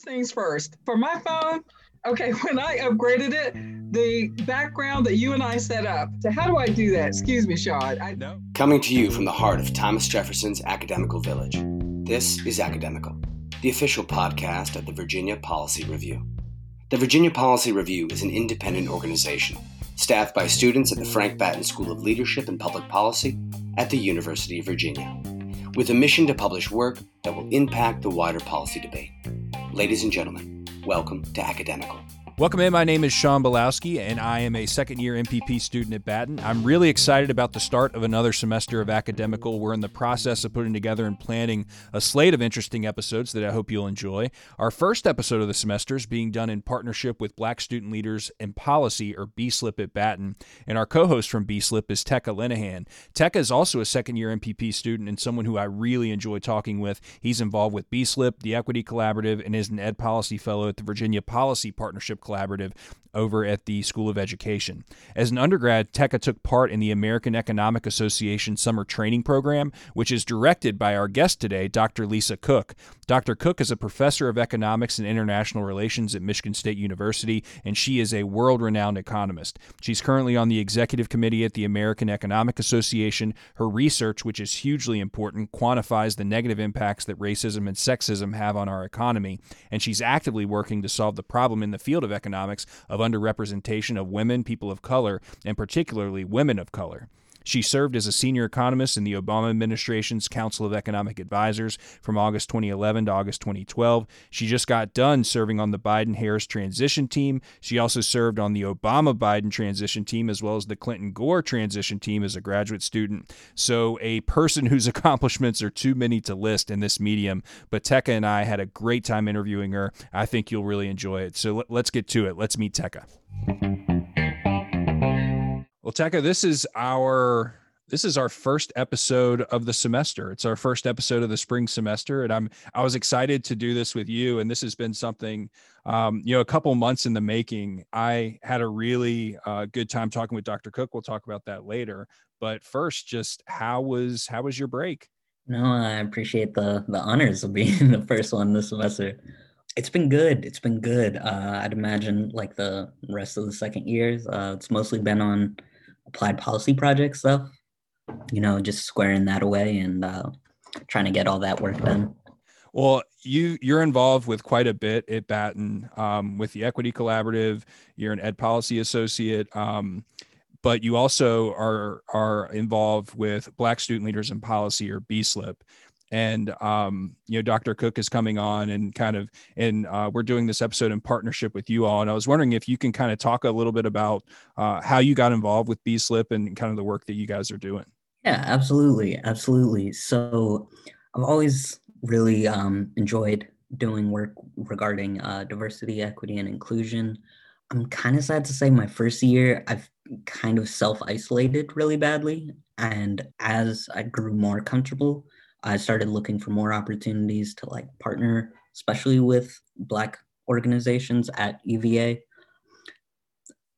First things first, for my phone, okay, when I upgraded it, the background that you and I set up. So how do I do that? Excuse me, Sean. I know. Coming to you from the heart of Thomas Jefferson's academical village, this is Academical, the official podcast of the Virginia Policy Review. The Virginia Policy Review is an independent organization staffed by students at the Frank Batten School of Leadership and Public Policy at the University of Virginia, with a mission to publish work that will impact the wider policy debate. Ladies and gentlemen, welcome to Academical. Welcome in. My name is Sean Belowski, and I am a second year MPP student at Batten. I'm really excited about the start of another semester of academical. We're in the process of putting together and planning a slate of interesting episodes that I hope you'll enjoy. Our first episode of the semester is being done in partnership with Black Student Leaders in Policy, or BSLIP at Batten, and our co host from BSLIP is Tekka Linehan. Tekka is also a second year MPP student and someone who I really enjoy talking with. He's involved with BSLIP, the Equity Collaborative, and is an Ed Policy Fellow at the Virginia Policy Partnership Collaborative over at the School of Education. As an undergrad, Tekka took part in the American Economic Association Summer Training Program, which is directed by our guest today, Dr. Lisa Cook. Dr. Cook is a professor of economics and international relations at Michigan State University, and she is a world renowned economist. She's currently on the executive committee at the American Economic Association. Her research, which is hugely important, quantifies the negative impacts that racism and sexism have on our economy, and she's actively working to solve the problem in the field of economics of underrepresentation of women, people of color, and particularly women of color. She served as a senior economist in the Obama administration's Council of Economic Advisors from August 2011 to August 2012. She just got done serving on the Biden Harris transition team. She also served on the Obama Biden transition team as well as the Clinton Gore transition team as a graduate student. So, a person whose accomplishments are too many to list in this medium. But Tekka and I had a great time interviewing her. I think you'll really enjoy it. So, let's get to it. Let's meet Tekka. Well, Tekka, this is our this is our first episode of the semester. It's our first episode of the spring semester, and I'm I was excited to do this with you. And this has been something, um, you know, a couple months in the making. I had a really uh, good time talking with Dr. Cook. We'll talk about that later. But first, just how was how was your break? No, I appreciate the the honors of being the first one this semester. It's been good. It's been good. Uh, I'd imagine like the rest of the second years, uh, it's mostly been on applied policy project stuff. You know, just squaring that away and uh, trying to get all that work done. Well, you you're involved with quite a bit at Batten um, with the Equity Collaborative. You're an Ed Policy Associate, um, but you also are are involved with Black Student Leaders in Policy or BSLIP and um, you know dr cook is coming on and kind of and uh, we're doing this episode in partnership with you all. And i was wondering if you can kind of talk a little bit about uh, how you got involved with bslip and kind of the work that you guys are doing. Yeah absolutely. Absolutely. So i've always really um, enjoyed doing work regarding uh, diversity equity and inclusion. I'm kind of sad to say my first year i've kind of self-isolated really badly. And as i grew more comfortable I started looking for more opportunities to like partner, especially with Black organizations at UVA.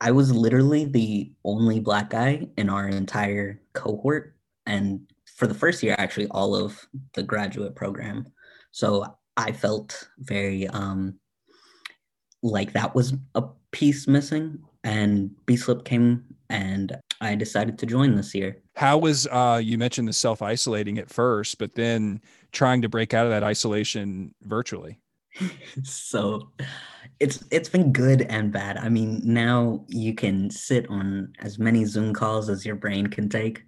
I was literally the only Black guy in our entire cohort. And for the first year, actually, all of the graduate program. So I felt very um, like that was a piece missing. And BSLIP came and I decided to join this year. How was uh, you mentioned the self isolating at first, but then trying to break out of that isolation virtually? so it's it's been good and bad. I mean, now you can sit on as many Zoom calls as your brain can take,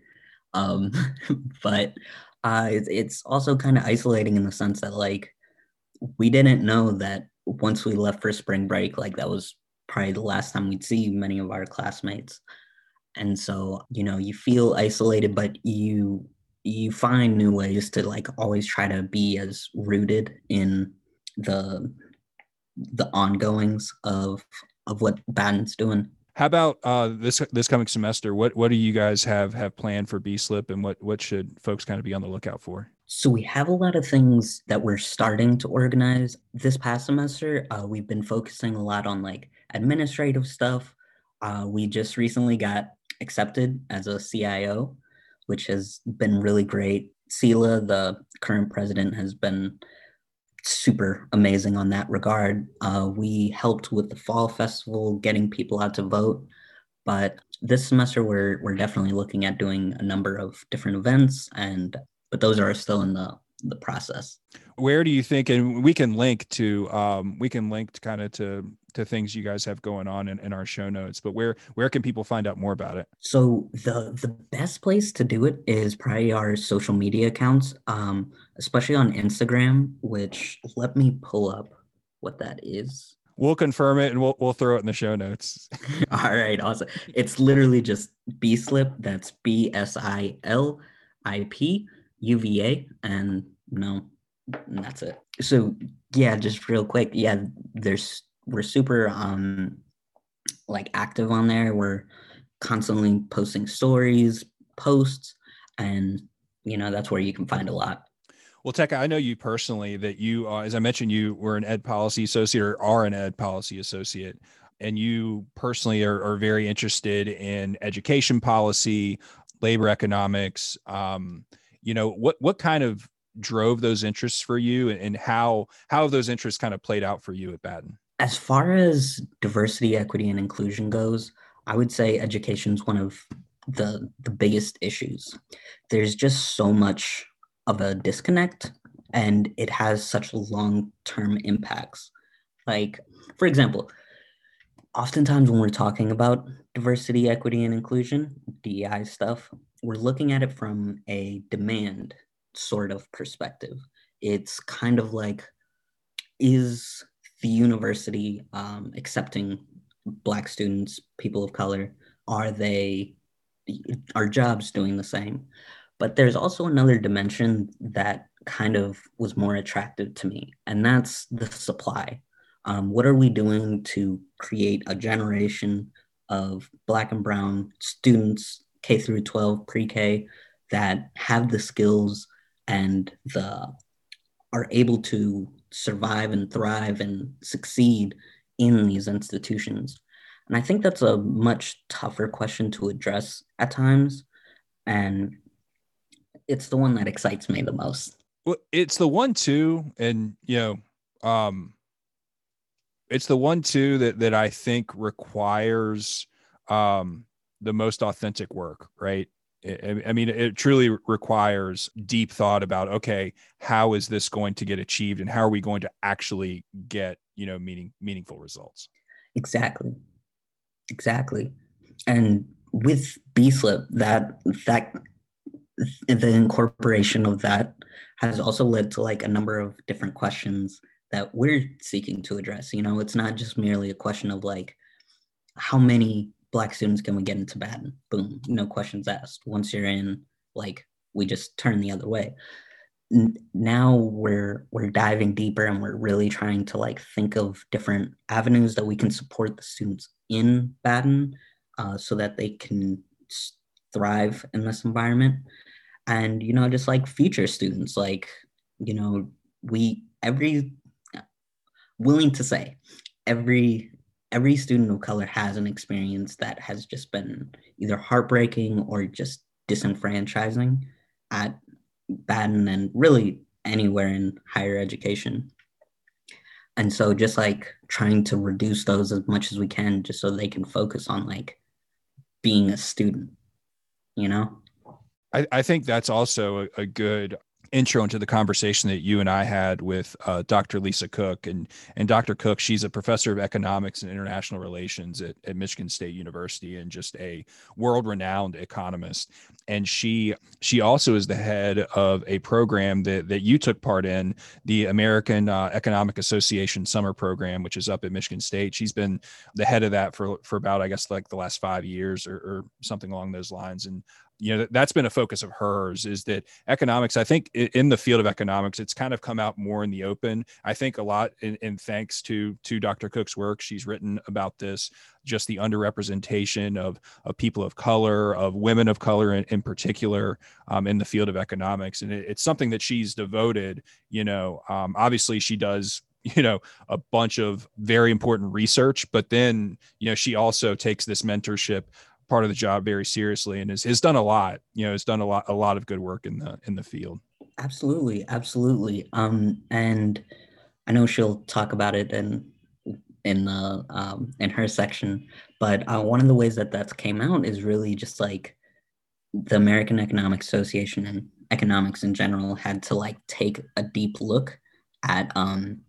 um, but uh, it's, it's also kind of isolating in the sense that like we didn't know that once we left for spring break, like that was probably the last time we'd see many of our classmates and so you know you feel isolated but you you find new ways to like always try to be as rooted in the the ongoings of of what Batten's doing. How about uh, this this coming semester? What what do you guys have have planned for B Slip, and what what should folks kind of be on the lookout for? So we have a lot of things that we're starting to organize this past semester. Uh, we've been focusing a lot on like administrative stuff. Uh, we just recently got accepted as a CIO, which has been really great. Sela, the current president, has been super amazing on that regard. Uh, we helped with the fall festival, getting people out to vote. But this semester, we're we're definitely looking at doing a number of different events, and but those are still in the the process. Where do you think, and we can link to, um, we can link to kind of to to things you guys have going on in, in our show notes. But where where can people find out more about it? So the the best place to do it is probably our social media accounts, um, especially on Instagram. Which let me pull up what that is. We'll confirm it and we'll we'll throw it in the show notes. All right, awesome. It's literally just Bislip. That's B S I L I P U V A, and no, that's it. So yeah, just real quick, yeah, there's we're super um like active on there. We're constantly posting stories, posts, and you know that's where you can find a lot. Well, Tekka, I know you personally that you, uh, as I mentioned, you were an ed policy associate or are an ed policy associate, and you personally are, are very interested in education policy, labor economics. Um, you know, what what kind of drove those interests for you, and how how have those interests kind of played out for you at Batten? As far as diversity, equity, and inclusion goes, I would say education is one of the the biggest issues. There's just so much of a disconnect and it has such long-term impacts like for example oftentimes when we're talking about diversity equity and inclusion dei stuff we're looking at it from a demand sort of perspective. It's kind of like is the university um, accepting black students people of color? Are they are jobs doing the same? But there's also another dimension that kind of was more attractive to me, and that's the supply. Um, what are we doing to create a generation of Black and Brown students, K through 12, pre K, that have the skills and the are able to survive and thrive and succeed in these institutions? And I think that's a much tougher question to address at times. And it's the one that excites me the most. Well, it's the one too, and you know, um, it's the one too that that I think requires um the most authentic work, right? I mean, it truly requires deep thought about okay, how is this going to get achieved, and how are we going to actually get you know meaning meaningful results? Exactly, exactly, and with BSlip, that that the incorporation of that has also led to like a number of different questions that we're seeking to address. You know, it's not just merely a question of like how many black students can we get into Batten? Boom, no questions asked. Once you're in, like we just turn the other way. N- now we're we're diving deeper and we're really trying to like think of different avenues that we can support the students in Batten uh, so that they can thrive in this environment and you know just like future students like you know we every willing to say every every student of color has an experience that has just been either heartbreaking or just disenfranchising at Batten and really anywhere in higher education. And so just like trying to reduce those as much as we can just so they can focus on like being a student you know? I, I think that's also a, a good intro into the conversation that you and I had with uh, Dr. Lisa Cook. And, and Dr. Cook, she's a professor of economics and international relations at, at Michigan State University and just a world renowned economist. And she she also is the head of a program that, that you took part in, the American uh, Economic Association Summer Program, which is up at Michigan State. She's been the head of that for, for about, I guess, like the last five years or, or something along those lines. And you know that's been a focus of hers is that economics i think in the field of economics it's kind of come out more in the open. I think a lot in, in thanks to to dr cook's work she's written about this just the underrepresentation of of people of color of women of color in, in particular um, in the field of economics. And it, it's something that she's devoted you know um, obviously she does you know a bunch of very important research but then you know she also takes this mentorship part of the job very seriously and has, has done a lot you know has done a lot a lot of good work in the in the field. Absolutely absolutely. Um and I know she'll talk about it in in the um, in her section, but uh, one of the ways that that came out is really just like the American Economic Association and economics in general had to like take a deep look at um,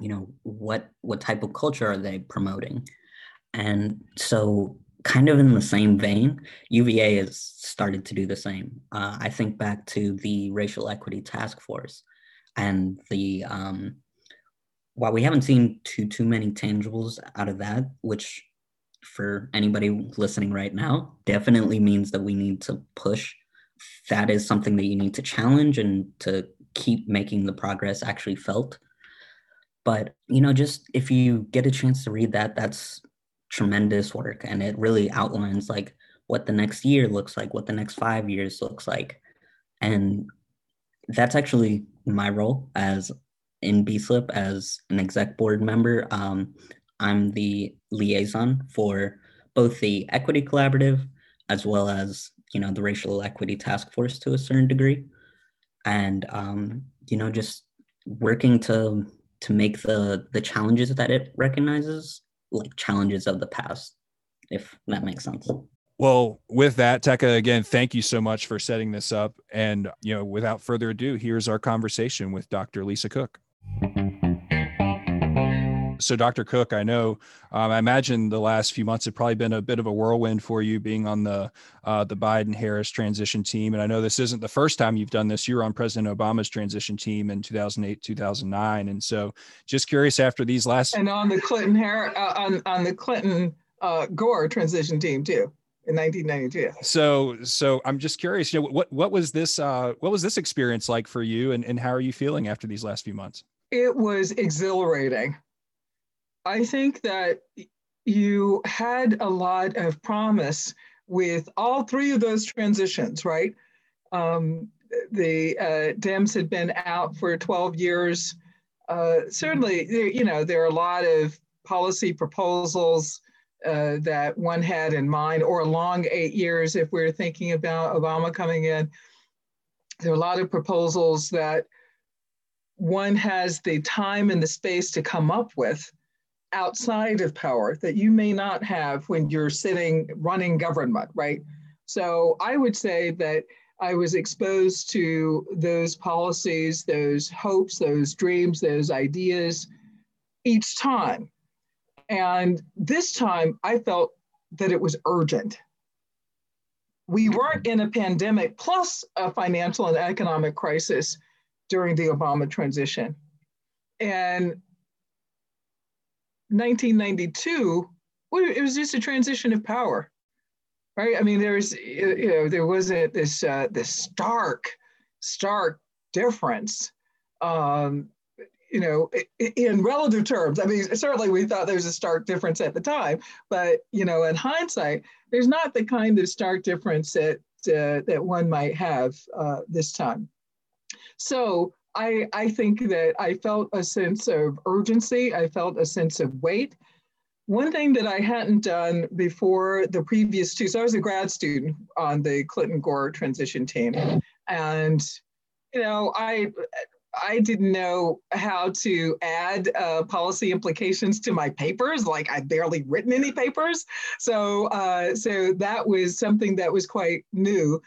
you know what what type of culture are they promoting, and so kind of in the same vein, UVA has started to do the same. Uh, I think back to the Racial Equity Task Force and the um, while we haven't seen too too many tangibles out of that, which for anybody listening right now definitely means that we need to push. That is something that you need to challenge and to keep making the progress actually felt. But you know, just if you get a chance to read that, that's tremendous work, and it really outlines like what the next year looks like, what the next five years looks like, and that's actually my role as in BSLIP as an exec board member. Um, I'm the liaison for both the Equity Collaborative as well as you know the Racial Equity Task Force to a certain degree, and um, you know just working to to make the the challenges that it recognizes like challenges of the past, if that makes sense. Well, with that, Teka, again, thank you so much for setting this up. And, you know, without further ado, here's our conversation with Dr. Lisa Cook. So, Dr. Cook, I know, um, I imagine the last few months have probably been a bit of a whirlwind for you being on the uh, the Biden Harris transition team. And I know this isn't the first time you've done this. You were on President Obama's transition team in 2008, 2009. And so, just curious after these last and on the Clinton Harris uh, on on the Clinton uh, Gore transition team too in 1992. So, so I'm just curious, you know, what what was this uh, what was this experience like for you, and and how are you feeling after these last few months? It was exhilarating. I think that you had a lot of promise with all three of those transitions, right? Um, the uh, Dems had been out for 12 years. Uh, certainly, you know, there are a lot of policy proposals uh, that one had in mind, or a long eight years if we're thinking about Obama coming in. There are a lot of proposals that one has the time and the space to come up with outside of power that you may not have when you're sitting running government, right? So I would say that I was exposed to those policies, those hopes, those dreams, those ideas each time. And this time I felt that it was urgent. We weren't in a pandemic plus a financial and economic crisis during the Obama transition. And 1992, it was just a transition of power, right? I mean, there was, you know, there wasn't this uh, this stark, stark difference um, you know, in relative terms, I mean, certainly we thought there was a stark difference at the time, but you know, in hindsight, there's not the kind of stark difference that uh, that one might have uh, this time. So I I think that I felt a sense of urgency. I felt a sense of weight. One thing that I hadn't done before the previous two, so I was a grad student on the Clinton Gore transition team, and you know, I I didn't know how to add uh, policy implications to my papers. Like I'd barely written any papers, so uh, so that was something that was quite new.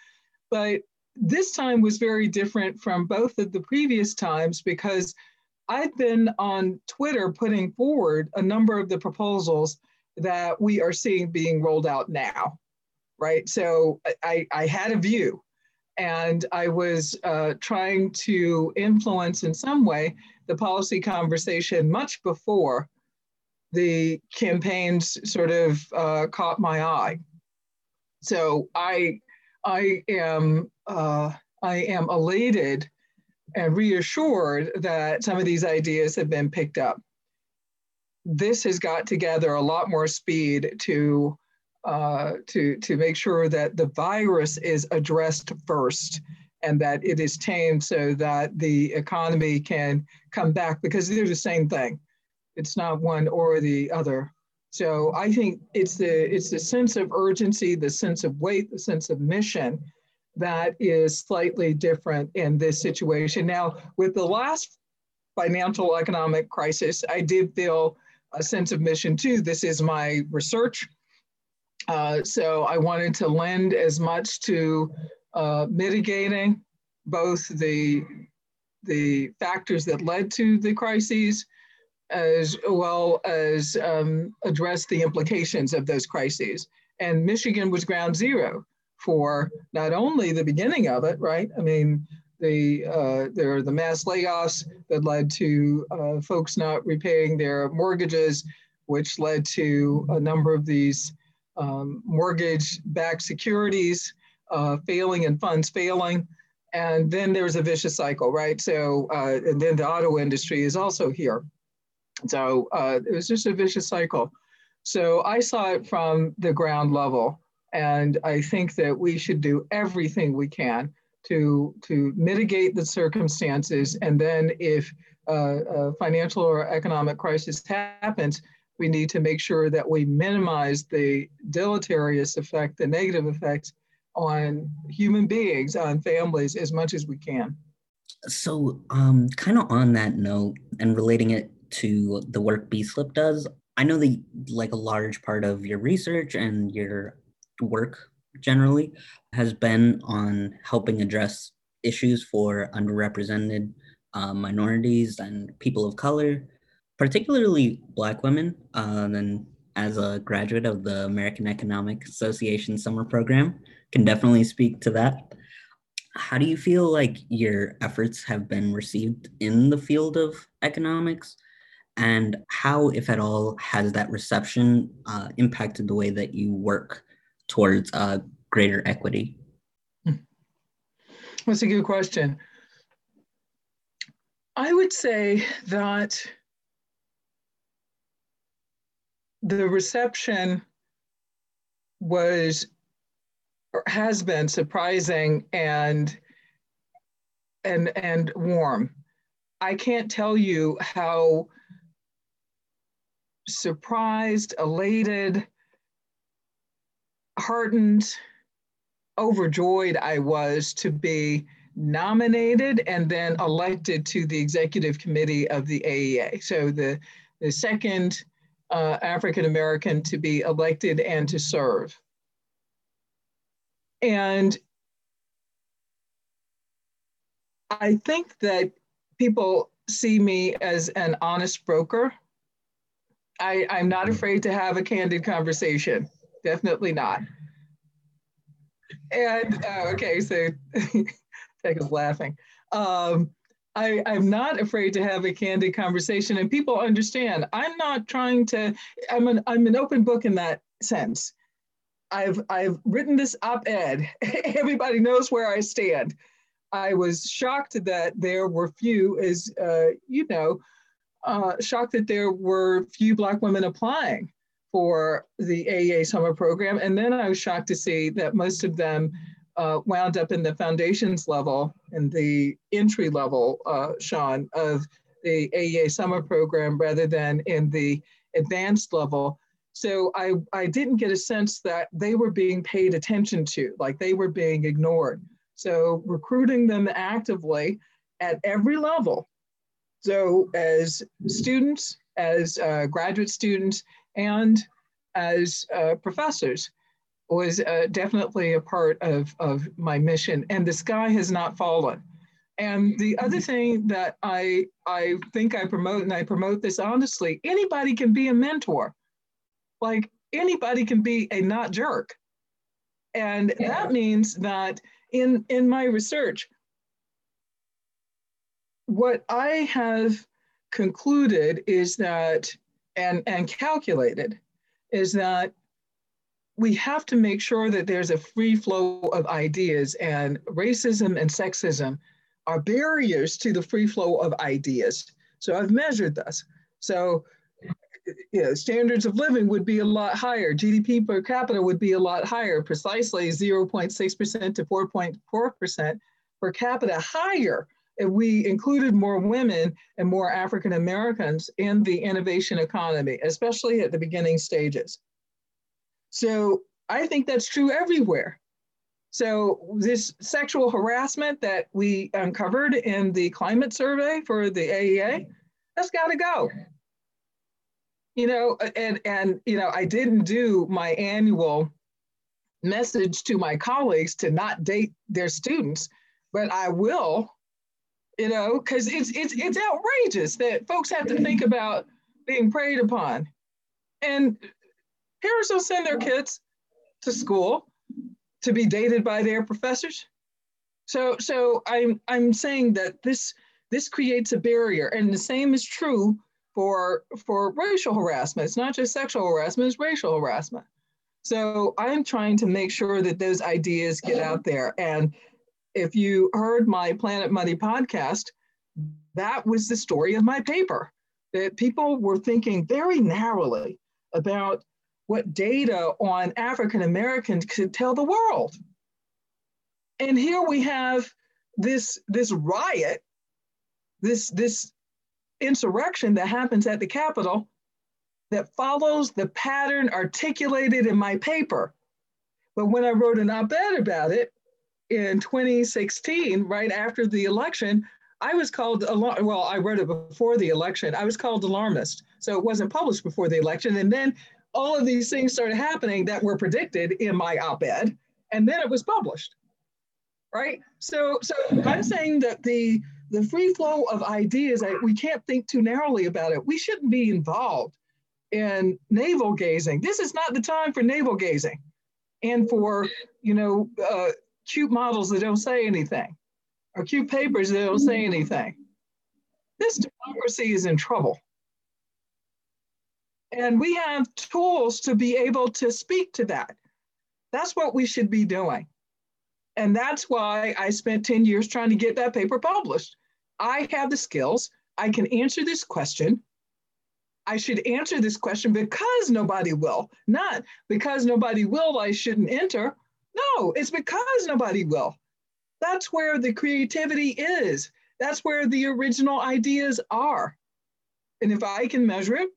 But this time was very different from both of the previous times because I've been on Twitter putting forward a number of the proposals that we are seeing being rolled out now, right? So I, I had a view and I was uh, trying to influence in some way the policy conversation much before the campaigns sort of uh, caught my eye. So I, I am, uh, I am elated and reassured that some of these ideas have been picked up. This has got to gather a lot more speed to uh, to, to make sure that the virus is addressed first and that it is tamed so that the economy can come back because they're the same thing. It's not one or the other. So I think it's the it's the sense of urgency, the sense of weight, the sense of mission that is slightly different in this situation. Now, with the last financial economic crisis, I did feel a sense of mission too. This is my research. Uh, so I wanted to lend as much to uh, mitigating both the, the factors that led to the crises as well as um, address the implications of those crises. And Michigan was ground zero for not only the beginning of it, right? I mean, the uh, there are the mass layoffs that led to uh, folks not repaying their mortgages, which led to a number of these um, mortgage-backed securities uh, failing and funds failing. And then there's a vicious cycle, right? So, uh, and then the auto industry is also here. So uh, it was just a vicious cycle. So I saw it from the ground level. And I think that we should do everything we can to, to mitigate the circumstances. And then if uh, a financial or economic crisis happens, we need to make sure that we minimize the deleterious effect, the negative effects on human beings, on families as much as we can. So, um, kind of on that note and relating it to the work B-SLIP does, I know that like a large part of your research and your work generally has been on helping address issues for underrepresented uh, minorities and people of color, particularly Black women. Uh, and as a graduate of the American Economic Association summer program, can definitely speak to that. How do you feel like your efforts have been received in the field of economics? And how, if at all, has that reception uh, impacted the way that you work towards uh, greater equity? That's a good question. I would say that the reception was or has been surprising and and and warm. I can't tell you how surprised, elated, heartened, overjoyed I was to be nominated and then elected to the executive committee of the AEA. So the, the second uh, African American to be elected and to serve. And I think that people see me as an honest broker. I, I'm not afraid to have a candid conversation. Definitely not. And uh, okay, so Tech is laughing. Um, I, I'm not afraid to have a candid conversation, and people understand. I'm not trying to. I'm an I'm an open book in that sense. I've I've written this op-ed. Everybody knows where I stand. I was shocked that there were few, as uh, you know, uh, shocked that there were few Black women applying for the AEA summer program. And then I was shocked to see that most of them uh, wound up in the foundations level and the entry level, uh, Sean, of the AEA summer program rather than in the advanced level. So I, I didn't get a sense that they were being paid attention to, like they were being ignored. So recruiting them actively at every level. So as students, as uh, graduate students, and as uh, professors was uh, definitely a part of, of my mission. And the sky has not fallen. And the other thing that I, I think I promote, and I promote this honestly, anybody can be a mentor. Like anybody can be a not jerk. And yeah. that means that in, in my research, what I have concluded is that, and, and calculated, is that we have to make sure that there's a free flow of ideas, and racism and sexism are barriers to the free flow of ideas. So I've measured this. So you know, standards of living would be a lot higher. GDP per capita would be a lot higher, precisely 0.6% to 4.4% per capita higher we included more women and more African Americans in the innovation economy, especially at the beginning stages. So I think that's true everywhere. So this sexual harassment that we uncovered in the climate survey for the AEA, that's got to go. You know, and and you know, I didn't do my annual message to my colleagues to not date their students, but I will. You know, because it's it's it's outrageous that folks have to think about being preyed upon, and parents will send their kids to school to be dated by their professors. So, so I'm, I'm saying that this, this creates a barrier and the same is true for, for racial harassment. It's not just sexual harassment, it's racial harassment. So I'm trying to make sure that those ideas get out there. And if you heard my Planet Money podcast, that was the story of my paper, that people were thinking very narrowly about what data on African Americans could tell the world. And here we have this, this riot, this, this insurrection that happens at the Capitol that follows the pattern articulated in my paper. But when I wrote an op ed about it in 2016, right after the election, I was called, well, I wrote it before the election. I was called alarmist. So it wasn't published before the election. And then all of these things started happening that were predicted in my op-ed, and then it was published. Right. So, so I'm saying that the the free flow of ideas, I, we can't think too narrowly about it. We shouldn't be involved in navel gazing. This is not the time for navel gazing, and for you know uh, cute models that don't say anything, or cute papers that don't say mm-hmm. anything. This democracy is in trouble. And we have tools to be able to speak to that. That's what we should be doing. And that's why I spent 10 years trying to get that paper published. I have the skills. I can answer this question. I should answer this question because nobody will, not because nobody will, I shouldn't enter. No, it's because nobody will. That's where the creativity is. That's where the original ideas are. And if I can measure it,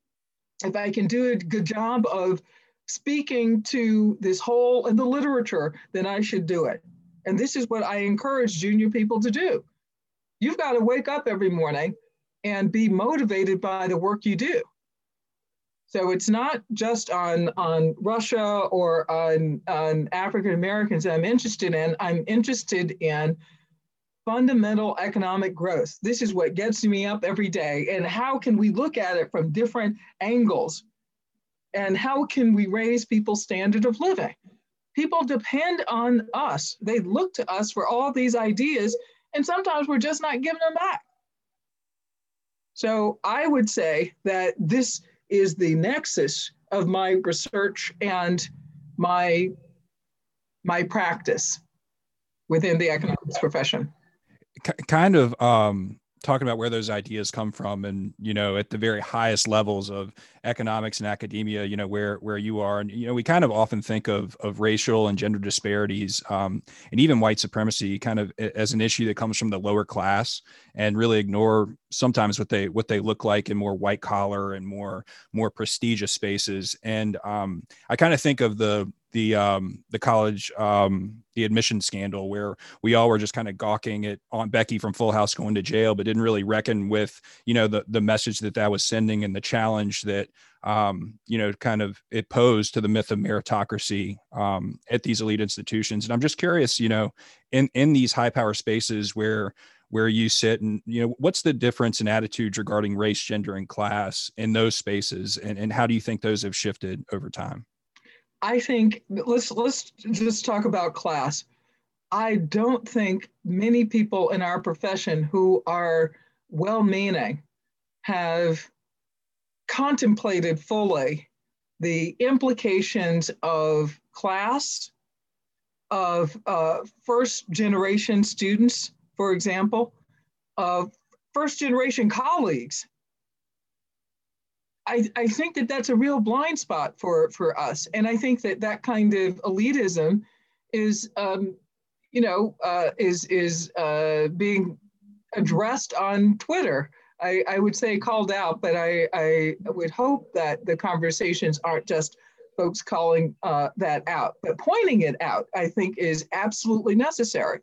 if I can do a good job of speaking to this hole in the literature, then I should do it. And this is what I encourage junior people to do. You've got to wake up every morning and be motivated by the work you do. So it's not just on, on Russia or on, on African Americans that I'm interested in. I'm interested in fundamental economic growth. This is what gets me up every day. And how can we look at it from different angles? And how can we raise people's standard of living? People depend on us. They look to us for all these ideas, and sometimes we're just not giving them back. So I would say that this is the nexus of my research and my, my practice within the economics profession. Kind of um, talking about where those ideas come from and you know at the very highest levels of economics and academia you know where where you are. And you know we kind of often think of of racial and gender disparities um, and even white supremacy kind of as an issue that comes from the lower class and really ignore sometimes what they what they look like in more white collar and more more prestigious spaces. And um, i kind of think of the the um, the college um, the admission scandal where we all were just kind of gawking at Aunt Becky from Full House going to jail, but didn't really reckon with you know the the message that that was sending and the challenge that um, you know kind of it posed to the myth of meritocracy um, at these elite institutions. And I'm just curious, you know, in in these high power spaces where where you sit and you know what's the difference in attitudes regarding race gender and class in those spaces and, and how do you think those have shifted over time I think let's let's just talk about class. I don't think many people in our profession who are well-meaning have contemplated fully the implications of class, of uh, first generation students, for example, of first generation colleagues I, I think that that's a real blind spot for, for us. And I think that that kind of elitism is, um, you know, uh, is, is uh, being addressed on Twitter. I, I would say called out, but I, I would hope that the conversations aren't just folks calling uh, that out. But pointing it out, I think, is absolutely necessary.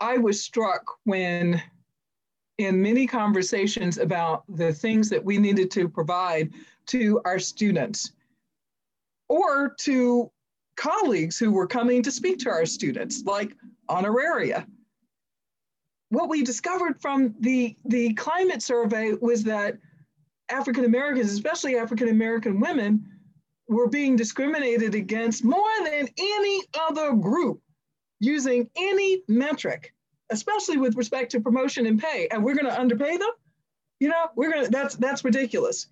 I was struck when, in many conversations about the things that we needed to provide to our students or to colleagues who were coming to speak to our students, like honoraria. What we discovered from the, the climate survey was that African Americans, especially African American women, were being discriminated against more than any other group using any metric, especially with respect to promotion and pay. And we're going to underpay them? You know, we're going to, that's, that's ridiculous.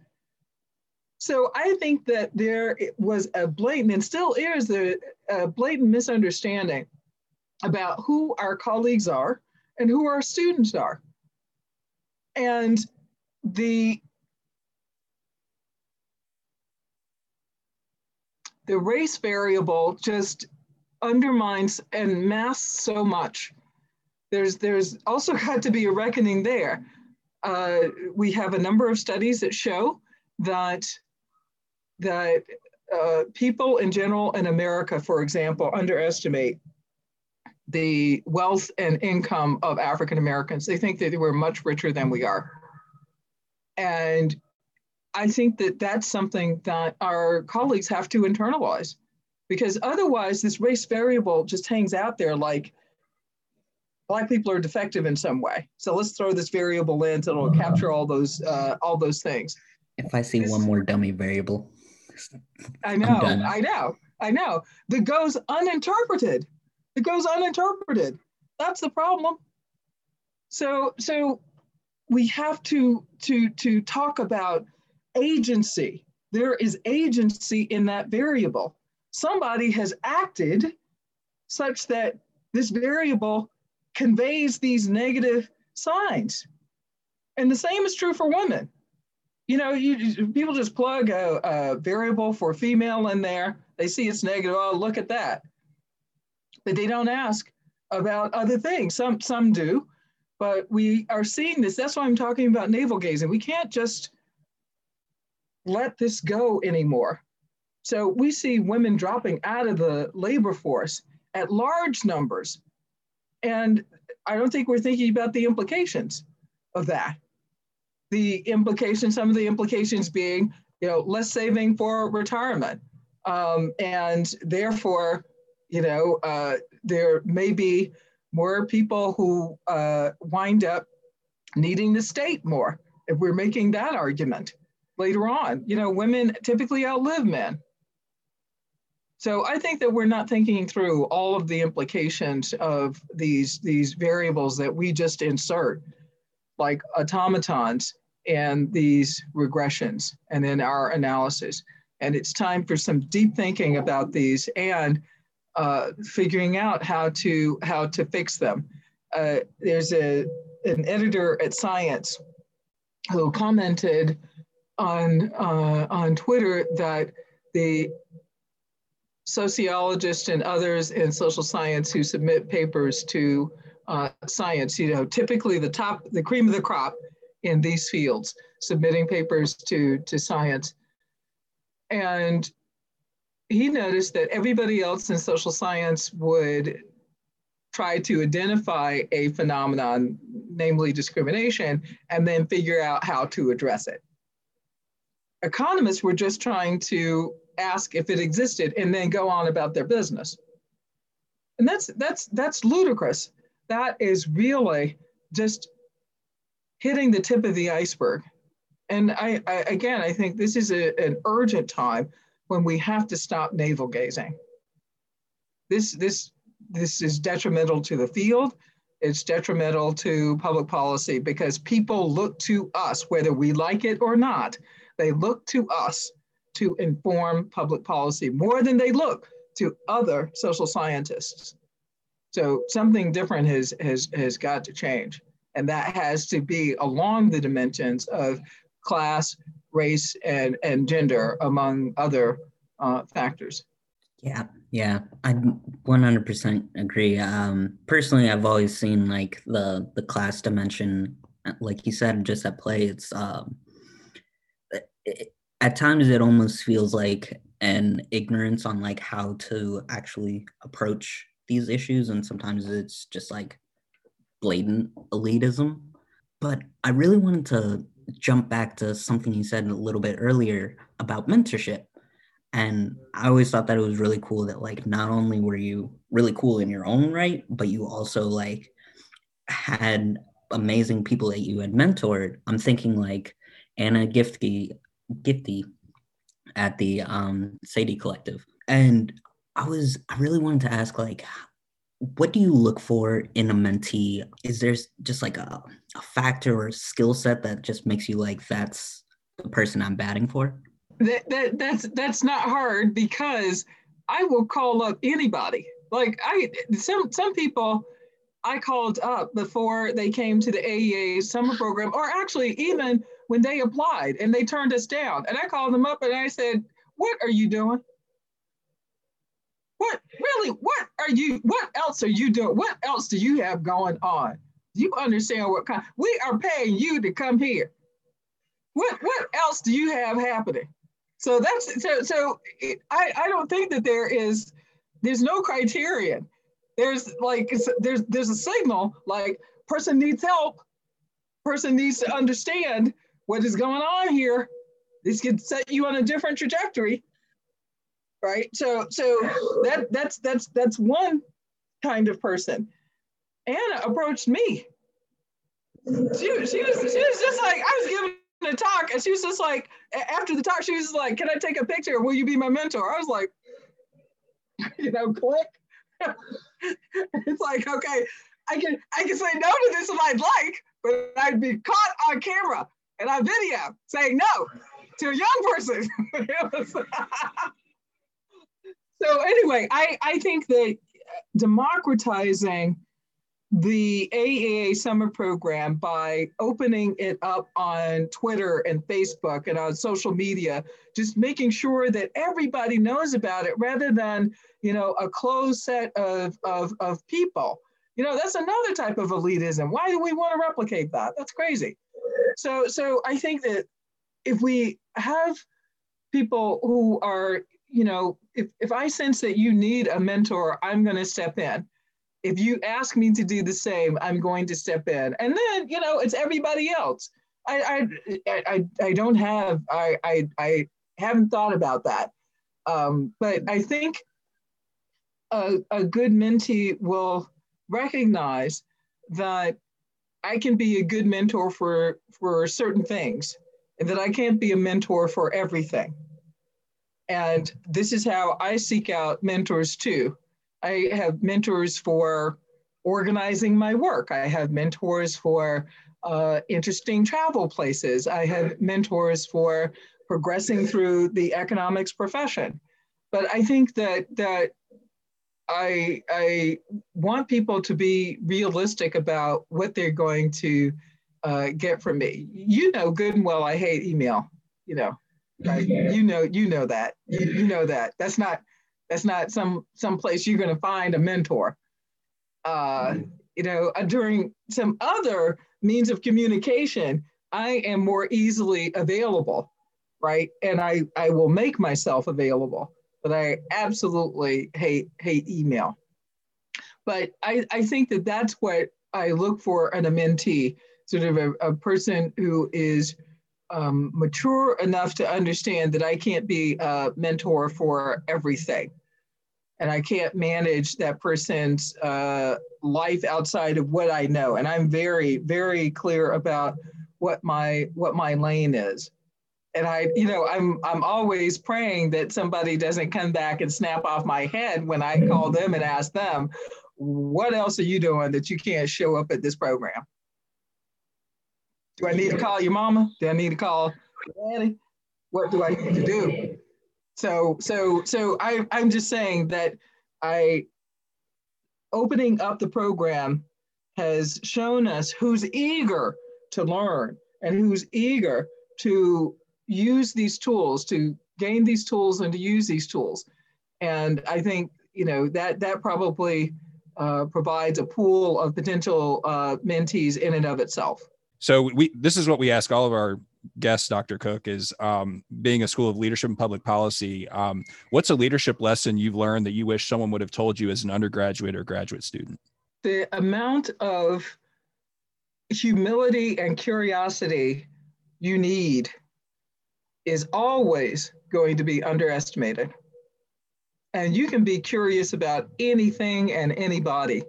So I think that there was a blatant and still is a, a blatant misunderstanding about who our colleagues are and who our students are. And the the race variable just undermines and masks so much. There's, there's also got to be a reckoning there. Uh, we have a number of studies that show that, that uh, people in general in America, for example, underestimate the wealth and income of African Americans. They think that we're much richer than we are. And I think that that's something that our colleagues have to internalize because otherwise this race variable just hangs out there like black people are defective in some way. So let's throw this variable in so it'll capture all those uh, all those things. If I see one more dummy variable, I know, I know, I know. That goes uninterpreted. It goes uninterpreted. That's the problem. So so we have to to to talk about agency. There is agency in that variable. Somebody has acted such that this variable conveys these negative signs. And the same is true for women. You know, you people just plug a, a variable for female in there. They see it's negative. Oh, look at that. But they don't ask about other things. Some some do, but we are seeing this. That's why I'm talking about navel gazing. We can't just let this go anymore. So we see women dropping out of the labor force at large numbers. And I don't think we're thinking about the implications of that. The implications, some of the implications being, you know, less saving for retirement. Um, and therefore, you know, uh, there may be more people who uh, wind up needing the state more if we're making that argument later on. You know, women typically outlive men. So I think that we're not thinking through all of the implications of these, these variables that we just insert, like automatons and these regressions and then our analysis. And it's time for some deep thinking about these and uh, figuring out how to, how to fix them. Uh, there's a, an editor at Science who commented on uh, on Twitter that the sociologists and others in social science who submit papers to uh, science, you know, typically the top, the cream of the crop in these fields, submitting papers to to science, and he noticed that everybody else in social science would try to identify a phenomenon, namely discrimination, and then figure out how to address it. Economists were just trying to ask if it existed and then go on about their business. And that's that's that's ludicrous. That is really just hitting the tip of the iceberg. And I, I again, I think this is a, an urgent time when we have to stop navel gazing. This this this is detrimental to the field. It's detrimental to public policy because people look to us, whether we like it or not, they look to us to inform public policy more than they look to other social scientists. So something different has, has, has got to change. And that has to be along the dimensions of class, race, and, and gender, among other uh, factors. Yeah, yeah, I 100% agree. Um, personally, I've always seen like the the class dimension, like you said, just at play. It's um, at times it almost feels like an ignorance on like how to actually approach these issues and sometimes it's just like blatant elitism. But i really wanted to jump back to something you said a little bit earlier about mentorship. And i always thought that it was really cool that like not only were you really cool in your own right but you also like had amazing people that you had mentored. I'm thinking like anna gifty gifty at the um sadie collective. And i was i really wanted to ask like what do you look for in a mentee? Is there just like a, a factor or skill set that just makes you like that's the person i'm batting for? That, that that's that's not hard because I will call up anybody. Like I some some people I called up before they came to the AEA summer program, or actually even when they applied and they turned us down. And I called them up and I said, What are you doing? What really, what are you, what else are you doing? What else do you have going on? Do you understand what kind? We are paying you to come here. What what else do you have happening? So that's so so it, I I don't think that there is there's no criterion. There's like there's there's a signal like person needs help. Person needs to understand what is going on here. This could set you on a different trajectory. Right? So so that that's that's that's one kind of person. Anna approached me. She, she was she was just like I was giving a talk, and she was just like, after the talk, she was like, "Can I take a picture? Will you be my mentor?" I was like, you know, click. it's like, okay, I can I can say no to this if I'd like, but I'd be caught on camera and on video saying no to a young person. so anyway, I I think that democratizing the AEA summer program by opening it up on Twitter and Facebook and on social media, just making sure that everybody knows about it rather than, you know, a closed set of, of, of people. You know, that's another type of elitism. Why do we want to replicate that? That's crazy. So, so I think that if we have people who are, you know, if, if I sense that you need a mentor, I'm going to step in if you ask me to do the same, I'm going to step in. And then, you know, it's everybody else. I I I, I don't have I, I I haven't thought about that. Um, but I think a, a good mentee will recognize that I can be a good mentor for for certain things and that I can't be a mentor for everything. And this is how I seek out mentors too. I have mentors for organizing my work. I have mentors for uh, interesting travel places. I have mentors for progressing through the economics profession. But I think that that I I want people to be realistic about what they're going to uh, get from me. You know good and well I hate email. You know, right? you know you know that. You, you know that. That's not that's not some some place you're going to find a mentor. Uh, you know, uh, during some other means of communication, I am more easily available, right? And I I will make myself available. But I absolutely hate hate email. But I I think that that's what I look for in a mentee, sort of a, a person who is um, mature enough to understand that I can't be a mentor for everything and I can't manage that person's uh, life outside of what I know. And I'm very, very clear about what my what my lane is. And I, you know, I'm I'm always praying that somebody doesn't come back and snap off my head when I mm-hmm. call them and ask them, what else are you doing that you can't show up at this program? Do I need to call your mama? Do I need to call daddy? What do I need to do? So so so I I'm just saying that I opening up the program has shown us who's eager to learn and who's eager to use these tools to gain these tools and to use these tools and i think you know that that probably uh, provides a pool of potential uh, mentees in and of itself So we this is what we ask all of our guests, Dr. Cook, is um, being a school of leadership and public policy. Um, what's a leadership lesson you've learned that you wish someone would have told you as an undergraduate or graduate student? The amount of humility and curiosity you need is always going to be underestimated. And you can be curious about anything and anybody.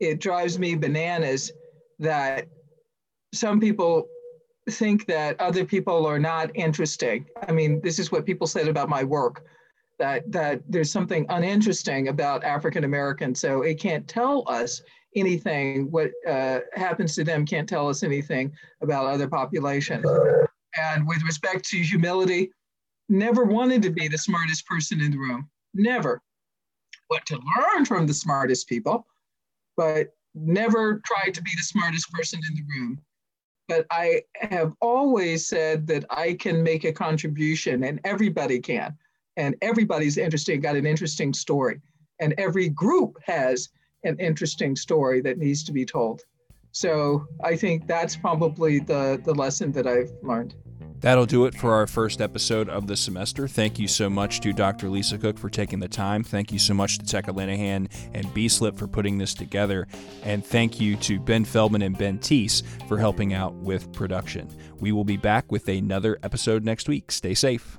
It drives me bananas that some people think that other people are not interesting. I mean, this is what people said about my work that that there's something uninteresting about African Americans, so it can't tell us anything. What uh, happens to them can't tell us anything about other populations. And with respect to humility, never wanted to be the smartest person in the room. Never. What to learn from the smartest people, but never tried to be the smartest person in the room but I have always said that I can make a contribution and everybody can. And everybody's interesting, got an interesting story. And every group has an interesting story that needs to be told. So I think that's probably the, the lesson that I've learned. That'll do it for our first episode of the semester. Thank you so much to Dr. Lisa Cook for taking the time. Thank you so much to Tecca Linehan and B-Slip for putting this together. And thank you to Ben Feldman and Ben Teese for helping out with production. We will be back with another episode next week. Stay safe.